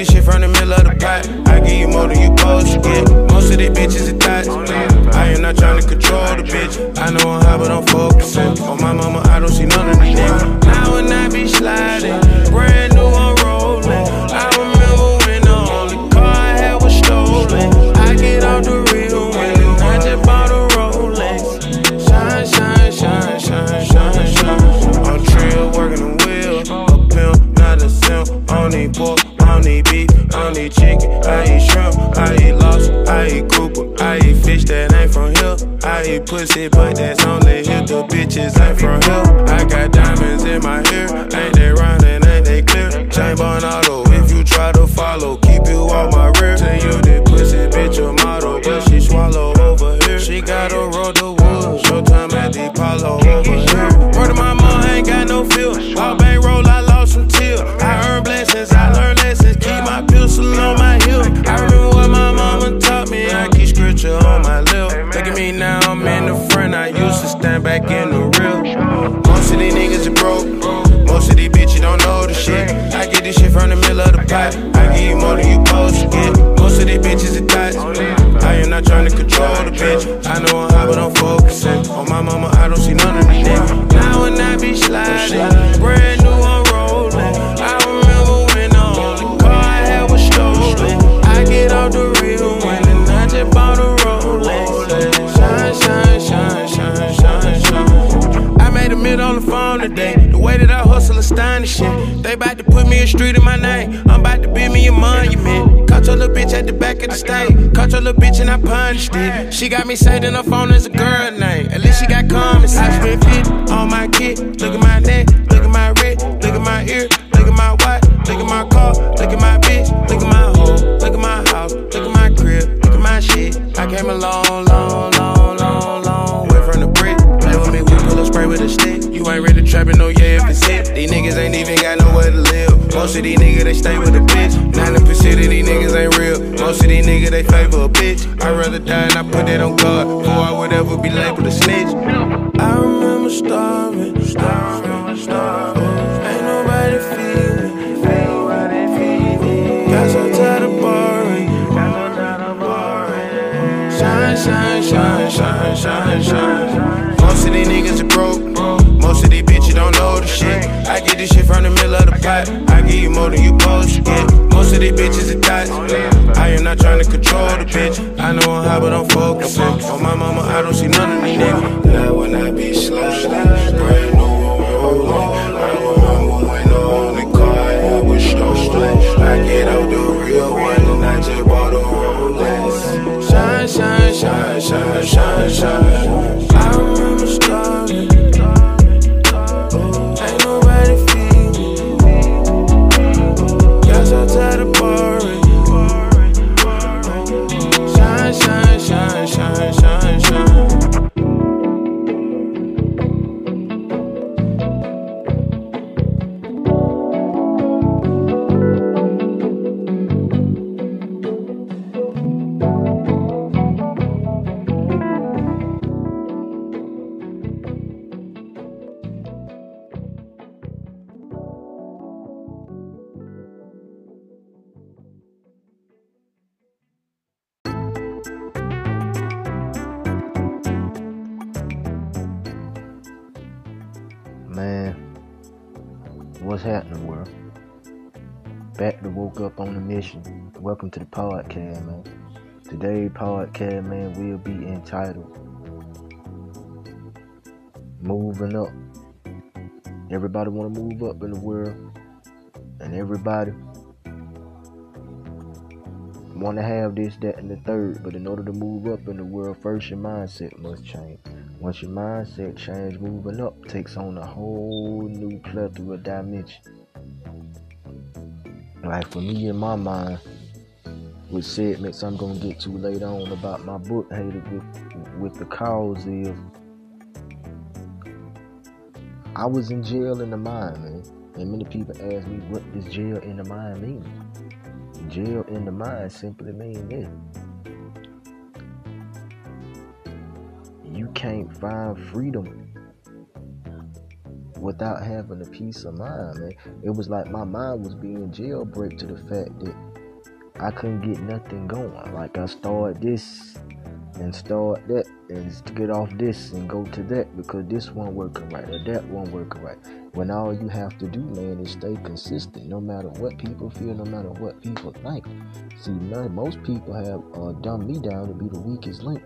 this shit from the middle of the pot. I give you more than you supposed to get. Most of these bitches thoughts. I am not trying to control the bitch. I know I'm high, but I'm focusing. On my mama, I don't see none of the on need beef, on need chicken. I eat shrimp, I eat lobster, I eat grouper, I eat fish that ain't from here. I eat pussy, but that's only here. The bitches ain't from here. I got diamonds in my ear, ain't they roundin', ain't they clear? Chamber on if you try to follow, keep you off my rear. Tell you that pussy bitch a model, but she swallow over here. She got a roll the wood, showtime at the Apollo over here. Word of my mom, ain't got no feel. All bankroll, street in my name. I'm about to build me a monument. Caught your little bitch at the back of the state. Caught your little bitch and I punched it. She got me saved in her phone as a girl name. At least she got common. I spent 50 on my kid. Look at my neck, look at my wrist, look at my ear, look at my watch, look at my car, look at my bitch, look at my home, look at my house, look at my crib, look at my shit. I came a long, long, long, long, long way from the brick. Play with me, we pull a spray with a stick. You ain't really trapping, no yeah if it's it. These niggas ain't even got nowhere to live. Most of these niggas they stay with a bitch. 90% of these niggas ain't real. Most of these niggas they favor a bitch. I'd rather die and I put that on God. Before I would ever be labeled a snitch. I remember starving, starving, starving. Ain't nobody me. Got so tired of borrowing. Shine, shine, shine, shine, shine, shine. Most of these niggas are broke. Most of these the shit. I get this shit from the middle of the pot. I give you more than you supposed get. Most of these bitches are thoughts. I am not trying to control the bitch. I know I'm high, but I'm focusing. On my mama, I don't see none of these niggas. Now when I be sliding, brand new, I'm rolling. I remember when the only car I was stolen. I get out the real one and I just bought a Rolex. Shine, shine, shine, shine, shine, shine. What's happening, world? Back to woke up on the mission. Welcome to the podcast, man. Today podcast, man, will be entitled "Moving Up." Everybody want to move up in the world, and everybody want to have this, that, and the third. But in order to move up in the world, first your mindset must change. Once your mindset change, moving up takes on a whole new plethora of dimension. Like for me in my mind, with segments I'm gonna get to later on about my book hated with with the cause is I was in jail in the mind, man. And many people ask me what does jail in the mind mean? Jail in the mind simply means this. Can't find freedom without having a peace of mind, man. It was like my mind was being jailbreak to the fact that I couldn't get nothing going. Like I started this and start that and get off this and go to that because this one working right or that one working right. When all you have to do, man, is stay consistent, no matter what people feel, no matter what people think. See, man, most people have uh, dumbed me down to be the weakest link,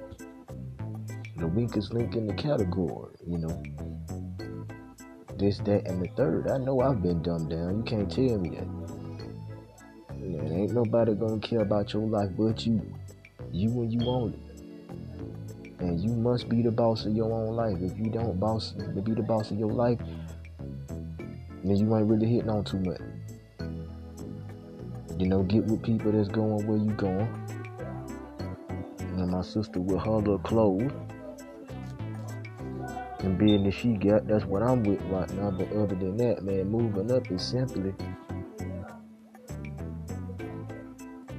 the weakest link in the category. You know, this, that, and the third. I know I've been dumbed down. You can't tell me that. Ain't nobody gonna care about your life but you. You when you want it. And you must be the boss of your own life. If you don't boss to be the boss of your life, then you ain't really hitting on too much. You know, get with people that's going where you going. And my sister with her little clothes. And being that she got, that's what I'm with right now. But other than that, man, moving up is simply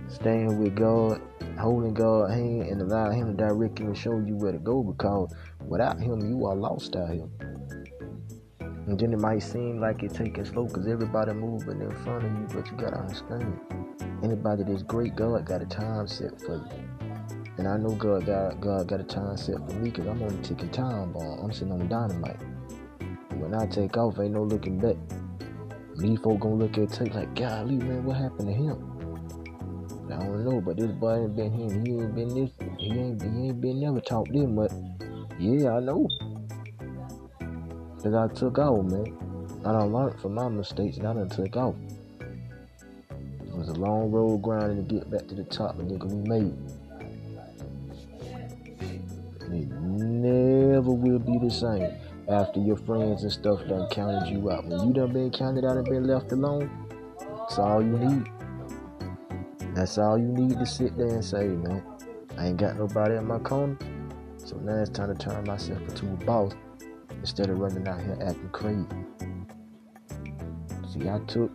staying with God, holding God's hand, and allow Him to direct you and show you where to go. Because without Him, you are lost out here. And then it might seem like it's taking slow because everybody moving in front of you, but you gotta understand. Anybody that's great, God got a time set for you. And I know God got God got a time set for me because I'm only taking time bomb. I'm sitting on dynamite. When I take off, ain't no looking back. Me folk gonna look at take like, golly, man, what happened to him? I don't know, but this boy ain't been here. He ain't been this. He ain't. He ain't been never talked this much. Yeah, I know. Cause I took off, man. I done learned from my mistakes, and I done took off. It was a long road grinding to get back to the top, and nigga, we made it. It never will be the same after your friends and stuff done counted you out. When you done been counted out and been left alone, that's all you need. That's all you need to sit there and say, man. I ain't got nobody in my corner. So now it's time to turn myself into a boss instead of running out here acting crazy. See, I took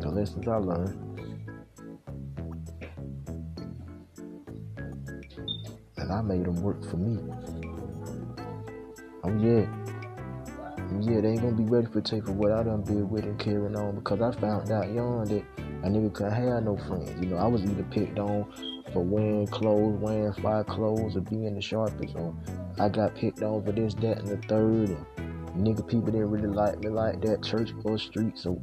the lessons I learned. And I made them work for me. Oh yeah. Oh yeah, they ain't gonna be ready for take for what I done been with and carrying on because I found out young that I never could have no friends. You know, I was either picked on for wearing clothes, wearing fire clothes, or being the sharpest. Or I got picked on for this, that, and the third. And nigga, people didn't really like me like that, church or street. So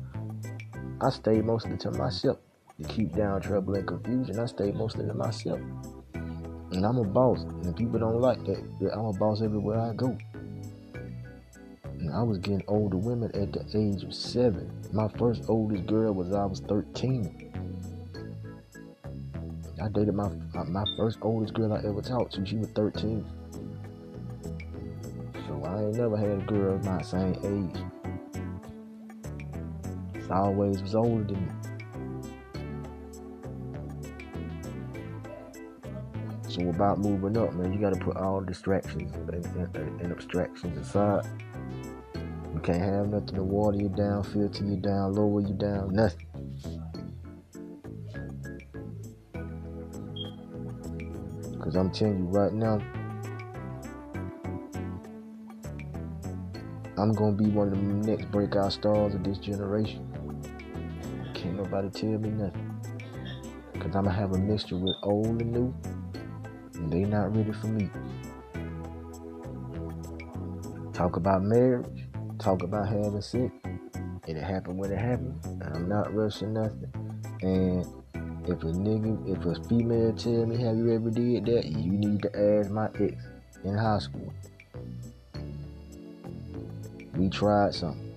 I stayed mostly to myself to keep down trouble and confusion. I stayed mostly to myself. And I'm a boss, and people don't like that. I'm a boss everywhere I go. And I was getting older women at the age of seven. My first oldest girl was I was 13. I dated my my first oldest girl I ever talked to. She was 13. So I ain't never had a girl my same age. She always was older than me. So about moving up, man, you gotta put all distractions and, and, and abstractions aside. You can't have nothing to water you down, filter you down, lower you down, nothing. Cause I'm telling you right now, I'm gonna be one of the next breakout stars of this generation. Can't nobody tell me nothing. Cause I'm gonna have a mixture with old and new. And they not ready for me. Talk about marriage, talk about having sex. It happened when it happened. I'm not rushing nothing. And if a nigga, if a female tell me, have you ever did that? You need to ask my ex in high school. We tried something.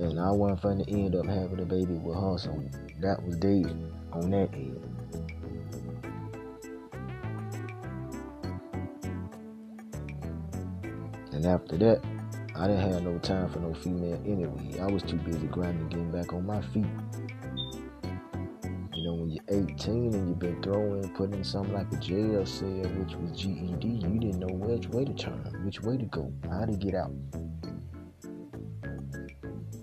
And I wasn't finna end up having a baby with her, so that was dead on that end. And after that, I didn't have no time for no female anyway. I was too busy grinding getting back on my feet. You know, when you're 18 and you've been throwing, put in something like a jail cell, which was GED, you didn't know which way to turn, which way to go, how to get out.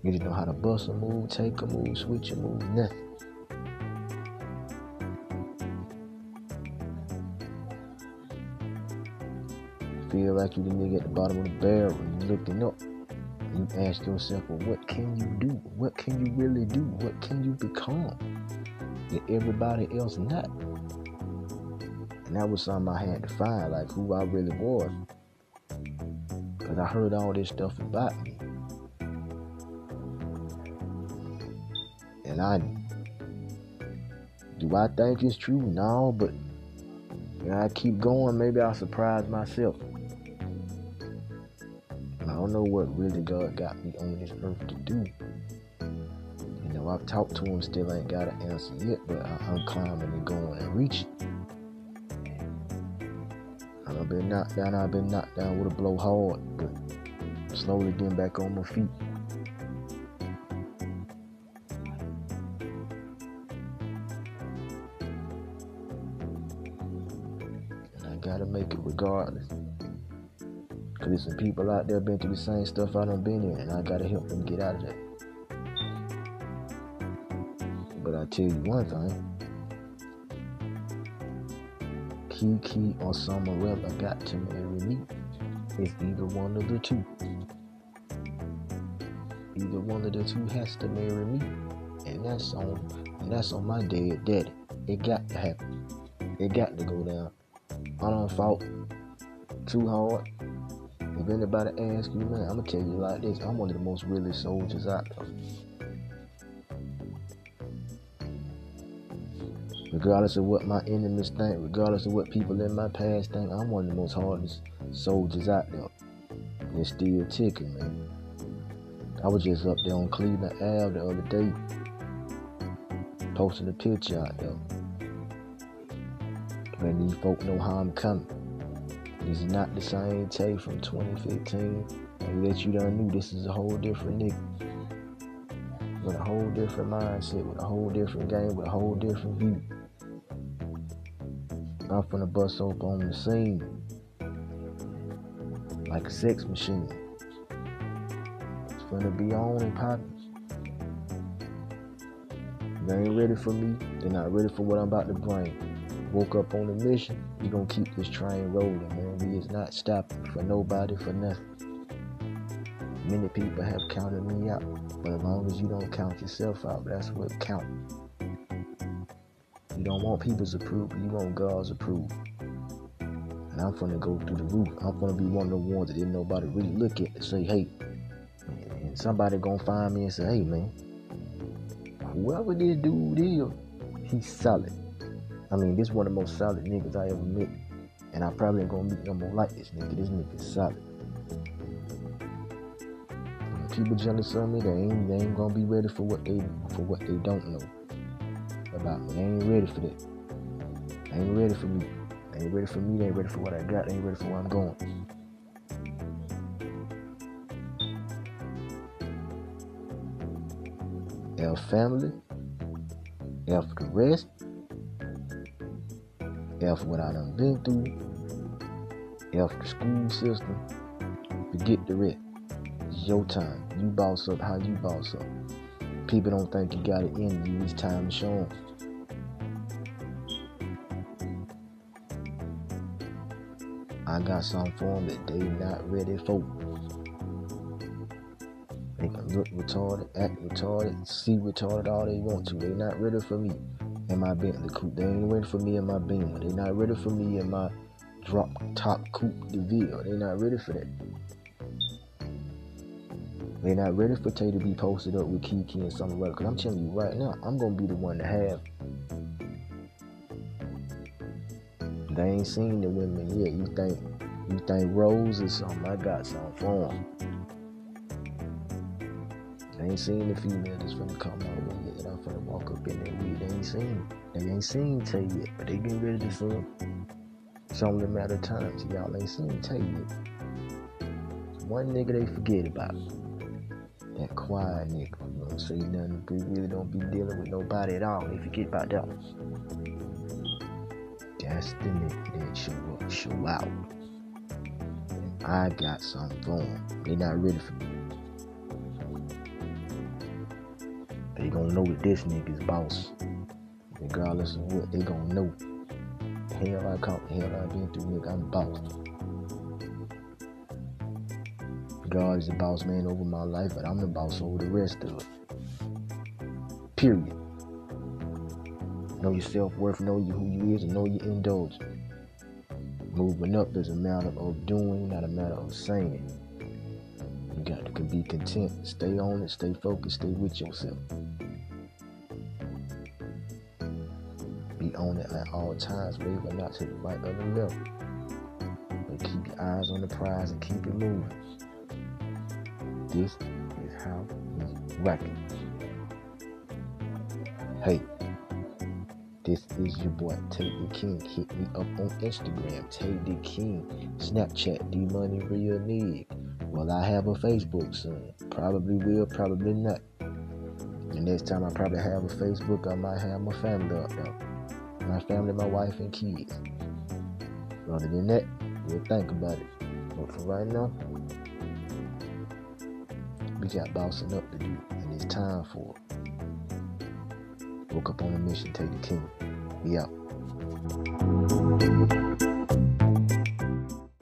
You didn't know how to bust a move, take a move, switch a move, nothing. Feel like you the nigga at the bottom of the barrel, you looking up. You ask yourself, well, what can you do? What can you really do? What can you become that everybody else not? And that was something I had to find, like who I really was. Because I heard all this stuff about me. And I, do I think it's true? No, but I keep going, maybe I'll surprise myself. I don't know what really God got me on this earth to do. You know, I've talked to him, still ain't got an answer yet, but I, am climbing and going and reaching. I've been knocked down, I've been knocked down with a blow hard, but slowly getting back on my feet. And I gotta make it regardless. Cause there's some people out there been through the same stuff I done been in, and I gotta help them get out of that. But I tell you one thing. Kiki or Summerella got to marry me. It's either one of the two. Either one of the two has to marry me. And that's on and that's on my dead daddy. It got to happen. It got to go down. I don't fought too hard. If anybody asks you, man, I'm gonna tell you like this: I'm one of the most realest soldiers out there. Regardless of what my enemies think, regardless of what people in my past think, I'm one of the most hardest soldiers out there. It's still ticking, man. I was just up there on Cleveland Ave the other day, posting a picture out there. Letting these folk know how I'm coming. Is not the same tape from 2015. And that you done knew this is a whole different nigga. With a whole different mindset, with a whole different game, with a whole different view. I'm finna bust up on the scene like a sex machine. It's finna be on and popping. They ain't ready for me. They're not ready for what I'm about to bring. Woke up on a mission. We gonna keep this train rolling, man. We is not stopping for nobody, for nothing. Many people have counted me out, but as long as you don't count yourself out, that's what counts. You don't want people's approval, you want God's approval. And I'm gonna go through the roof. I'm gonna be one of the ones that didn't nobody really look at and say, hey, and somebody gonna find me and say, hey man, whoever this dude is, he's solid. I mean, this one of the most solid niggas I ever met. And I probably ain't gonna meet no more like this nigga. This nigga is solid. When people jealous of me, they ain't they ain't gonna be ready for what they for what they don't know about me. They ain't ready for that. They ain't ready for me. They ain't ready for me. They ain't ready for what I got. They ain't ready for where I'm going. L family. L for the rest. For what I done been through. For the school system. Forget the rest. It's your time. You boss up how you boss up. People don't think you got it in you. It's time to show them. I got something for them that they not ready for. They can look retarded, act retarded, see retarded all they want to. They not ready for me in my Bentley coupe. They ain't ready for me in my Beamer. They not ready for me in my drop top coupe de ville. They not ready for that. They not ready for Tay to be posted up with Kiki and something like Cause I'm telling you right now, I'm gonna be the one to have. They ain't seen the women yet. You think you think Rose or oh something? I got something for them. They ain't seen the female that's finna come out with yet. I'm finna walk up in there with. They ain't seen. They ain't seen Tay yet, but they getting ready to see him. It's only a matter of time. So y'all ain't seen Tay yet. One nigga they forget about. That quiet nigga. You don't say nothing, but really don't be dealing with nobody at all. They forget about that. That's the nigga that show up, show out. I got something for them. They not ready for me. Gonna know that this nigga's boss. Regardless of what, they gonna know. Hell I caught, hell I been through, nigga, I'm the boss. God is the boss man over my life, but I'm the boss over the rest of it. Period. Know your self worth, know you who you is, and know your indulge. Moving up is a matter of doing, not a matter of saying. You got to be content. Stay on it, stay focused, stay with yourself. Be on it at all times, waver not to the right or the left. But keep your eyes on the prize and keep it moving. This is how we rock it. Hey, this is your boy Tate the King. Hit me up on Instagram, Tate the King. Snapchat, D Money Real Nig. Will I have a Facebook soon? Probably will, probably not. The next time I probably have a Facebook, I might have my family up there. My family, my wife, and kids. Other than that, we'll think about it. But for right now, we got bossing up to do, and it's time for it. Woke up on a mission, Tate the King. We out.